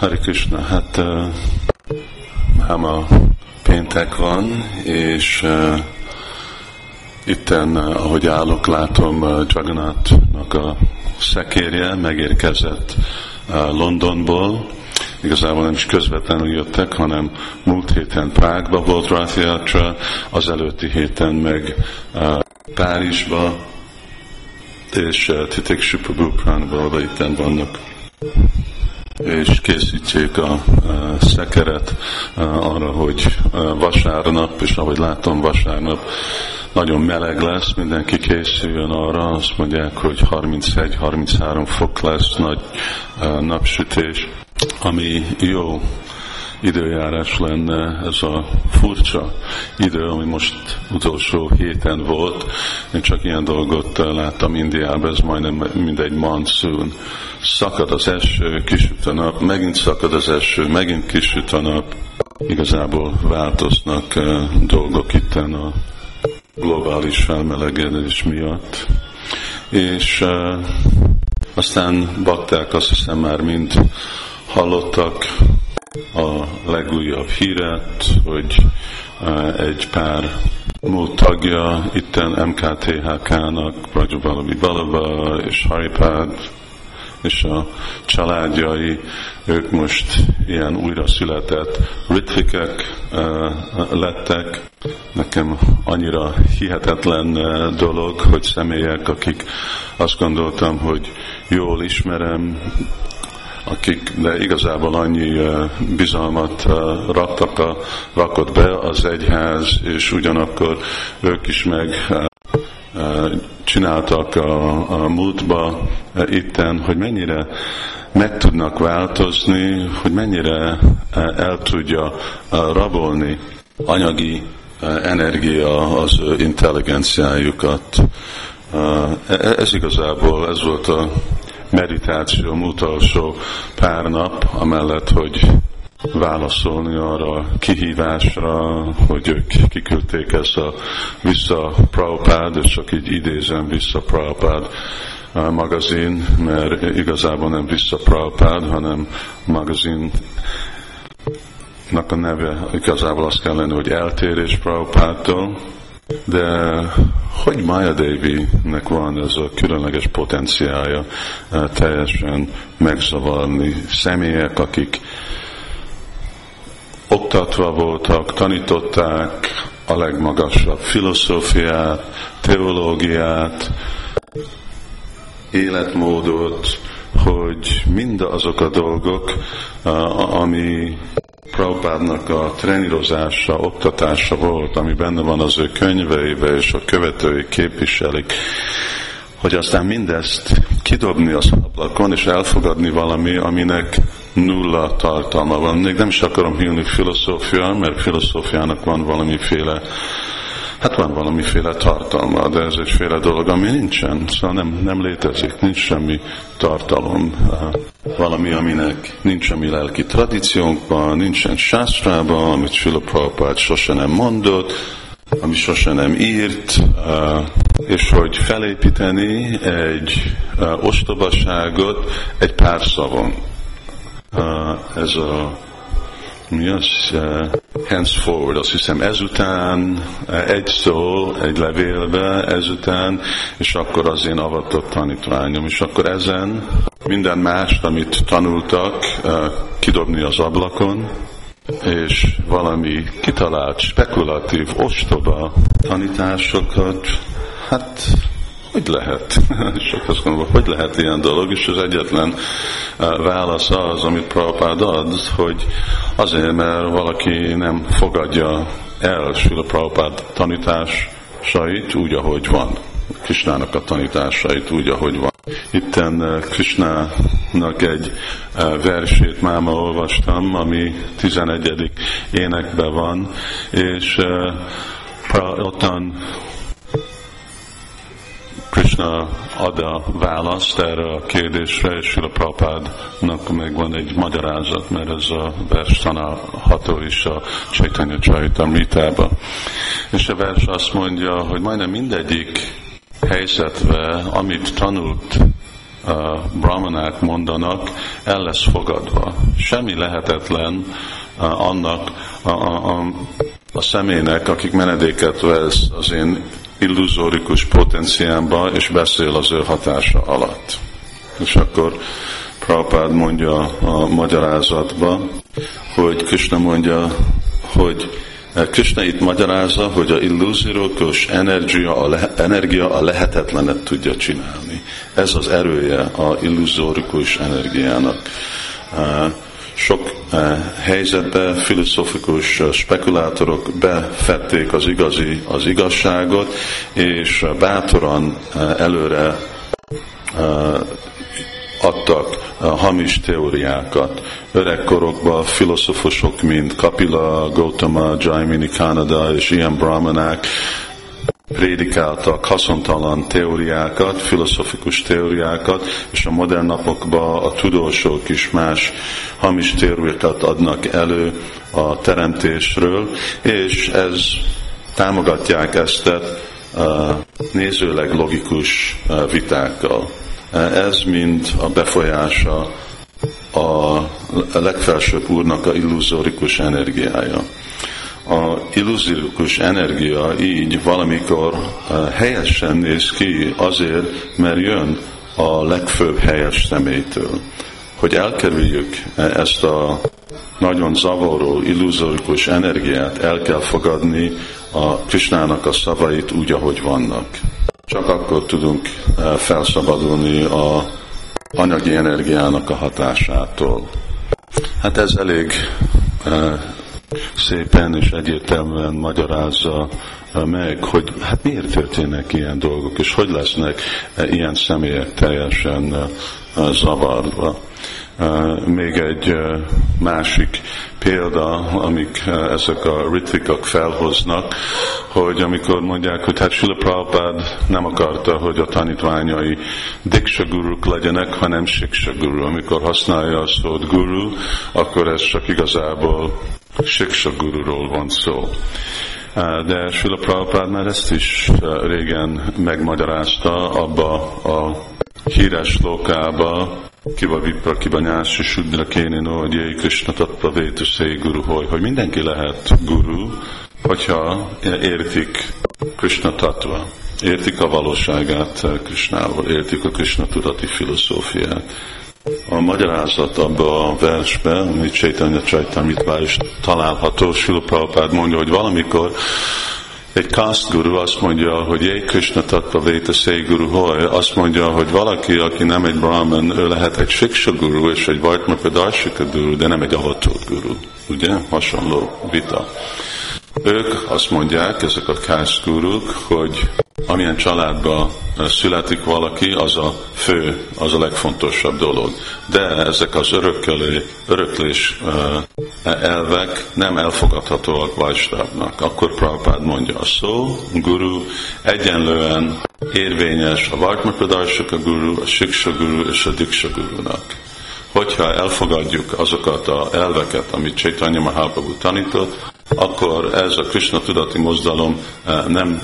Hari Krishna, hát uh, ma péntek van, és uh, itten, uh, ahogy állok, látom uh, Jagannathnak a szekérje megérkezett uh, Londonból. Igazából nem is közvetlenül jöttek, hanem múlt héten Prágba volt Rathiatra, az előtti héten meg uh, Párizsba, és uh, Titik Suprabhupránban oda itten vannak és készítsék a, szekeret arra, hogy vasárnap, és ahogy látom vasárnap, nagyon meleg lesz, mindenki készüljön arra, azt mondják, hogy 31-33 fok lesz, nagy napsütés, ami jó időjárás lenne, ez a furcsa idő, ami most utolsó héten volt. Én csak ilyen dolgot láttam Indiában, ez majdnem mindegy monsoon. Szakad az eső, kisüt a nap, megint szakad az eső, megint kisüt a nap. Igazából változnak uh, dolgok itten a globális felmelegedés miatt. És uh, aztán bakták azt hiszem már mind hallottak a legújabb híret, hogy e, egy pár múlt tagja itten MKTHK-nak, Rajabalami Balaba és Haripád és a családjai, ők most ilyen újra született ritvikek e, lettek. Nekem annyira hihetetlen e, dolog, hogy személyek, akik azt gondoltam, hogy jól ismerem, akik de igazából annyi bizalmat raktak a, rakott be az egyház, és ugyanakkor ők is meg csináltak a, a múltba itten, hogy mennyire meg tudnak változni, hogy mennyire el tudja rabolni anyagi energia az intelligenciájukat. E, ez igazából, ez volt a meditáció utolsó pár nap, amellett, hogy válaszolni arra a kihívásra, hogy ők kiküldték ezt a vissza Prabhupád, és csak így idézem vissza Prabhupád magazin, mert igazából nem vissza Prabhupád, hanem magazin a neve. Igazából azt kell lenni, hogy eltérés Prabhupádtól, de hogy Maya Devi-nek van ez a különleges potenciája eh, teljesen megzavarni személyek, akik oktatva voltak, tanították a legmagasabb filozófiát, teológiát, életmódot, hogy mind azok a dolgok, ami Prabhupádnak a trenírozása, oktatása volt, ami benne van az ő könyveibe, és a követői képviselik, hogy aztán mindezt kidobni az ablakon, és elfogadni valami, aminek nulla tartalma van. Még nem is akarom hívni filozófia, mert filozófiának van valamiféle Hát van valamiféle tartalma, de ez egyféle dolog, ami nincsen, szóval nem, nem létezik, nincs semmi tartalom. Valami, aminek nincs semmi lelki tradíciónkban, nincsen sástrában, amit Filip sose nem mondott, ami sose nem írt, és hogy felépíteni egy ostobaságot egy pár szavon. Ez a mi az? Uh, henceforward, azt hiszem ezután uh, egy szó, egy levélbe, ezután, és akkor az én avatott tanítványom, és akkor ezen minden mást, amit tanultak, uh, kidobni az ablakon, és valami kitalált, spekulatív, ostoba tanításokat, hát hogy lehet? Sok azt gondolom, hogy lehet ilyen dolog, és az egyetlen eh, válasz az, amit Prabhupád ad, hogy azért, mert valaki nem fogadja el Sula Prabhupád tanításait úgy, ahogy van. Krisnának a tanításait úgy, ahogy van. Itten eh, Krishnának egy eh, versét máma olvastam, ami 11. énekben van, és ottan Krishna ad a választ erre a kérdésre, és Sila Prabhupádnak meg van egy magyarázat, mert ez a vers tanálható is a Chaitanya Charitamrita-ba. És a vers azt mondja, hogy majdnem mindegyik helyzetbe, amit tanult brahmanák mondanak, el lesz fogadva. Semmi lehetetlen annak a, a, a, a személynek, akik menedéket vesz az én illuzórikus potenciámba, és beszél az ő hatása alatt. És akkor Prabhupád mondja a magyarázatba, hogy Krishna mondja, hogy Krishna itt magyarázza, hogy a illúziókus energia a, le, energia a lehetetlenet tudja csinálni. Ez az erője a illuzórikus energiának. Sok helyzetben filozofikus spekulátorok befették az igazi, az igazságot, és bátoran előre adtak hamis teóriákat. Öregkorokban filozofusok, mint Kapila, Gautama, Jaimini Kanada és ilyen brahmanák prédikáltak haszontalan teóriákat, filozofikus teóriákat, és a modern napokban a tudósok is más hamis teóriákat adnak elő a teremtésről, és ez támogatják ezt a nézőleg logikus vitákkal. Ez mind a befolyása a legfelsőbb úrnak a illuzórikus energiája. A illuzórikus energia így valamikor eh, helyesen néz ki azért, mert jön a legfőbb helyes személytől. Hogy elkerüljük ezt a nagyon zavaró, illuzórikus energiát, el kell fogadni a Krisnának a szavait úgy, ahogy vannak. Csak akkor tudunk eh, felszabadulni a anyagi energiának a hatásától. Hát ez elég eh, szépen és egyértelműen magyarázza meg, hogy hát miért történnek ilyen dolgok, és hogy lesznek ilyen személyek teljesen zavarva. Még egy másik példa, amik ezek a ritvikak felhoznak, hogy amikor mondják, hogy hát Sula Prabhupád nem akarta, hogy a tanítványai diksha guruk legyenek, hanem siksa guru. Amikor használja a szót guru, akkor ez csak igazából siksa gururól van szó. De Sula Prabhupád már ezt is régen megmagyarázta abba a híres lókába, kiva vipra, kiva nyási sudra kénino, hogy jéj Krishna tattva vétusei guru, hogy, hogy mindenki lehet guru, hogyha értik Krishna tatva, értik a valóságát Krishnával, értik a Krishna tudati filozófiát. A magyarázat abban a versben, amit Chaitanya Chaitamitra is található, Sila Prabhupád mondja, hogy valamikor egy kast guru azt mondja, hogy egy Krishna tattva véta guru hogy azt mondja, hogy valaki, aki nem egy brahman, ő lehet egy siksa guru és egy vajtmaka darsika guru, de nem egy avatott guru. Ugye? Hasonló vita. Ők azt mondják, ezek a kászguruk, hogy amilyen családba születik valaki, az a fő, az a legfontosabb dolog. De ezek az örökölé, öröklés elvek nem elfogadhatóak Vajsnávnak. Akkor Prabhupád mondja a szó, guru egyenlően érvényes a Vajtmakadarsuka guru, a Siksa guru és a Diksa gurunak hogyha elfogadjuk azokat a elveket, amit Chaitanya Mahaprabhu tanított, akkor ez a Krishna tudati mozdalom eh, nem,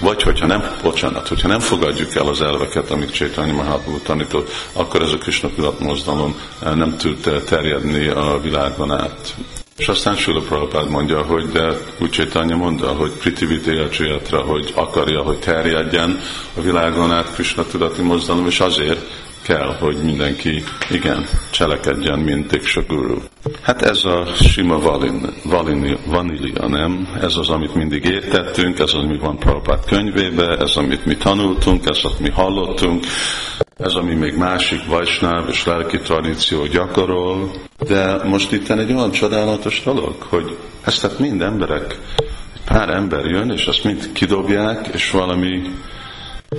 vagy hogyha nem, bocsánat, hogyha nem fogadjuk el az elveket, amit Chaitanya Mahaprabhu tanított, akkor ez a Krishna tudat mozdalom eh, nem tud terjedni a világon át. És aztán Sula Prabhupád mondja, hogy de úgy Chaitanya mondta, hogy Pritividéja hogy akarja, hogy terjedjen a világon át Krishna tudati mozdalom, és azért kell, hogy mindenki, igen, cselekedjen, mint Diksha Guru. Hát ez a sima valin, valin, vanília, nem? Ez az, amit mindig értettünk, ez az, ami van Prabhupát könyvébe, ez, amit mi tanultunk, ez, amit mi hallottunk, ez, ami még másik vajsnáv és lelki tradíció gyakorol. De most itt egy olyan csodálatos dolog, hogy ezt tehát mind emberek, pár ember jön, és azt mind kidobják, és valami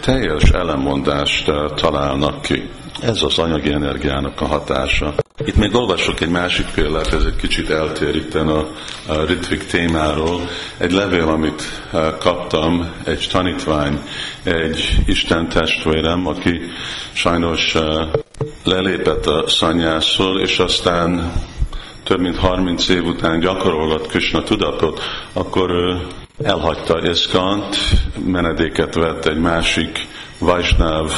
teljes ellenmondást eh, találnak ki. Ez az anyagi energiának a hatása. Itt még olvasok egy másik példát, ez egy kicsit eltér itt a, a Ritvik témáról. Egy levél, amit eh, kaptam, egy tanítvány, egy Isten testvérem, aki sajnos eh, lelépett a szanyászról, és aztán több mint 30 év után gyakorolgat Krishna tudatot, akkor ő elhagyta Iszkant, menedéket vett egy másik Vajsnáv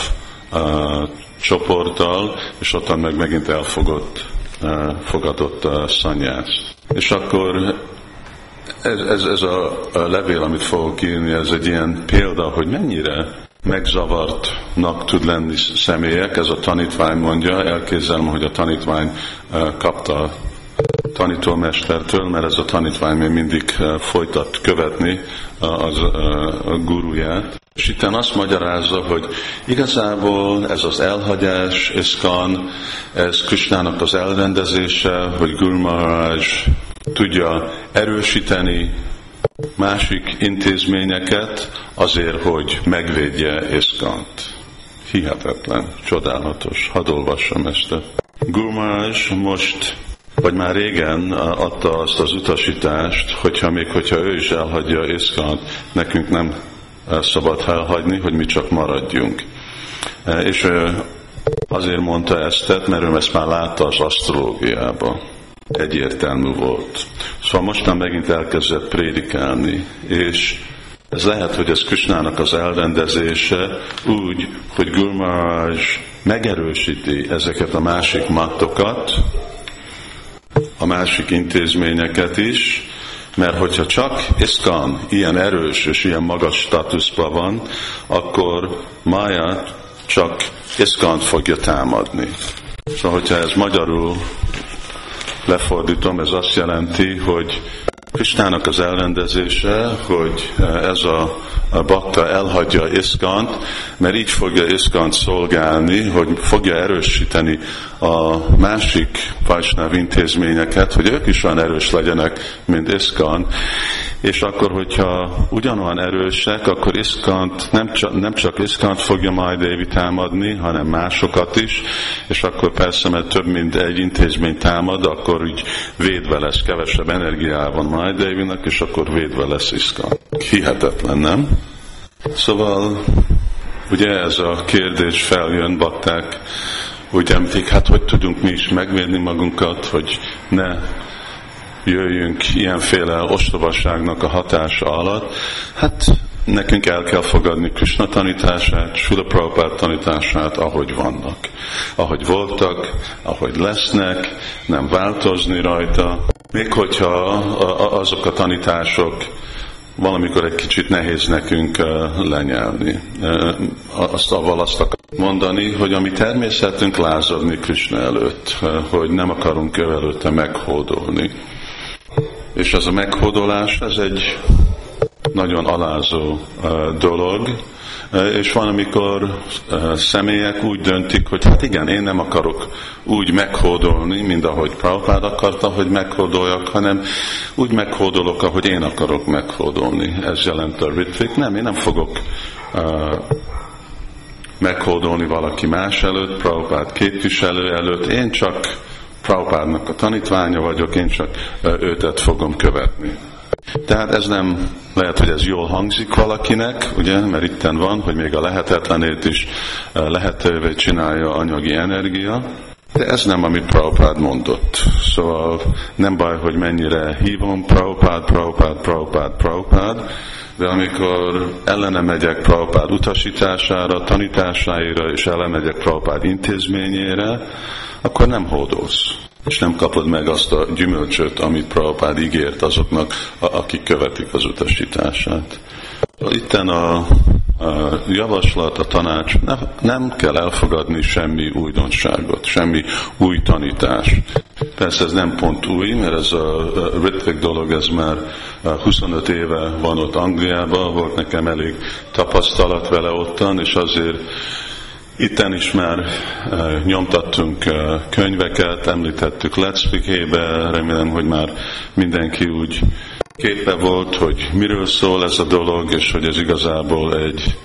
uh, csoporttal, és ottan meg megint elfogott, fogadott a szanyász. És akkor ez, ez, ez a, a levél, amit fogok írni, ez egy ilyen példa, hogy mennyire megzavartnak tud lenni személyek, ez a tanítvány mondja, elképzelem, hogy a tanítvány kapta tanítómestertől, mert ez a tanítvány még mindig folytat követni az a guruját. És itt azt magyarázza, hogy igazából ez az elhagyás, iszkan, ez Krisnának az elrendezése, hogy Guru Maharaj tudja erősíteni másik intézményeket azért, hogy megvédje Iszkant. Hihetetlen, csodálatos. Hadd olvassam ezt. Gurmás most, vagy már régen adta azt az utasítást, hogyha még hogyha ő is elhagyja Iszkant, nekünk nem szabad elhagyni, hogy mi csak maradjunk. És azért mondta ezt, mert ő ezt már látta az asztrológiában egyértelmű volt. Szóval mostan megint elkezdett prédikálni, és ez lehet, hogy ez Krisnának az elrendezése úgy, hogy Gurmaraj megerősíti ezeket a másik mattokat, a másik intézményeket is, mert hogyha csak Iszkan ilyen erős és ilyen magas státuszban van, akkor Maya csak Iszkant fogja támadni. Szóval, hogyha ez magyarul lefordítom, ez azt jelenti, hogy Kristának az elrendezése, hogy ez a, a bakta elhagyja Iszkant, mert így fogja Iszkant szolgálni, hogy fogja erősíteni a másik Vajsnáv intézményeket, hogy ők is olyan erős legyenek, mint Iszkan, és akkor, hogyha ugyanolyan erősek, akkor Iszkant, nem csak, nem csak Iszkant fogja majd Dévi támadni, hanem másokat is, és akkor persze, mert több mint egy intézmény támad, akkor így védve lesz, kevesebb energiával majd Dévinek, és akkor védve lesz Iszkant. Hihetetlen, nem? Szóval ugye ez a kérdés feljön, bakták, úgy említik, hát hogy tudunk mi is megvédni magunkat, hogy ne jöjjünk ilyenféle ostobaságnak a hatása alatt, hát nekünk el kell fogadni Krishna tanítását, Sula Prabhupád tanítását, ahogy vannak. Ahogy voltak, ahogy lesznek, nem változni rajta. Még hogyha azok a tanítások valamikor egy kicsit nehéz nekünk lenyelni. Azt avval azt mondani, hogy a mi természetünk lázadni Krishna előtt, hogy nem akarunk ő előtte meghódolni. És ez a meghódolás, ez egy nagyon alázó dolog, és van, amikor személyek úgy döntik, hogy hát igen, én nem akarok úgy meghódolni, mint ahogy Prabhupád akarta, hogy meghódoljak, hanem úgy meghódolok, ahogy én akarok meghódolni. Ez jelent a ritvik. Nem, én nem fogok meghódolni valaki más előtt, Prabhupád képviselő előtt, én csak Prabhupádnak a tanítványa vagyok, én csak őtet fogom követni. Tehát ez nem lehet, hogy ez jól hangzik valakinek, ugye, mert itten van, hogy még a lehetetlenét is lehetővé csinálja anyagi energia, de ez nem, amit Prabhupád mondott. Szóval nem baj, hogy mennyire hívom Prabhupád, Prabhupád, Prabhupád, Prabhupád, de amikor ellene megyek Prabhupád utasítására, tanításáira, és ellemegyek Prabhupád intézményére, akkor nem hódolsz és nem kapod meg azt a gyümölcsöt, amit Prabhupád ígért azoknak, akik követik az utasítását. Itten a, a javaslat, a tanács, ne, nem kell elfogadni semmi újdonságot, semmi új tanítás. Persze ez nem pont új, mert ez a Ritwik dolog, ez már 25 éve van ott Angliában, volt nekem elég tapasztalat vele ottan, és azért Itten is már nyomtattunk könyveket, említettük Let's Speak-ébe, remélem, hogy már mindenki úgy képe volt, hogy miről szól ez a dolog, és hogy ez igazából egy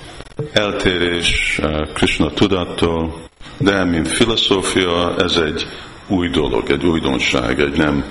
eltérés Krishna tudattól, de mint filozófia ez egy új dolog, egy újdonság, egy nem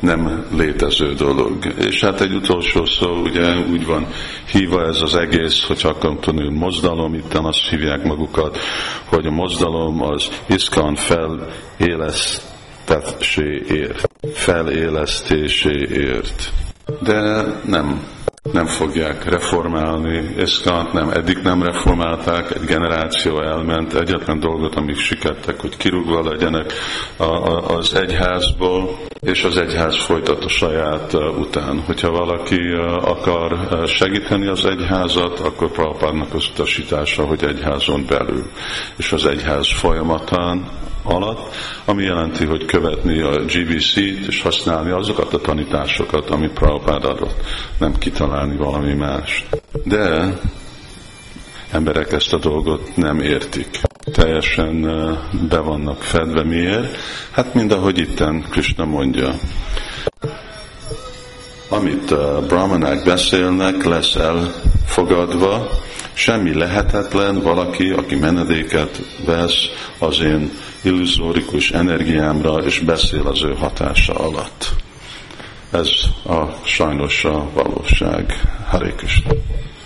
nem létező dolog. És hát egy utolsó szó, ugye úgy van hívva ez az egész, hogy akarom tudni, mozdalom, itt azt hívják magukat, hogy a mozdalom az iszkan felélesztéséért. Felélesztéséért. De nem. Nem fogják reformálni Iszkant, nem, eddig nem reformálták, egy generáció elment, egyetlen dolgot, amik sikertek, hogy kirúgva legyenek az egyházból, és az egyház folytat a saját után. Hogyha valaki akar segíteni az egyházat, akkor Prabhupádnak az utasítása, hogy egyházon belül, és az egyház folyamatán alatt, ami jelenti, hogy követni a GBC-t és használni azokat a tanításokat, amit Prabhupád adott, nem kitalálni valami mást. De emberek ezt a dolgot nem értik. Teljesen be vannak fedve. Miért? Hát mind ahogy itten Krishna mondja. Amit a brahmanák beszélnek, lesz elfogadva, semmi lehetetlen valaki, aki menedéket vesz az én illuzórikus energiámra, és beszél az ő hatása alatt. Ez a sajnos a valóság. Hare.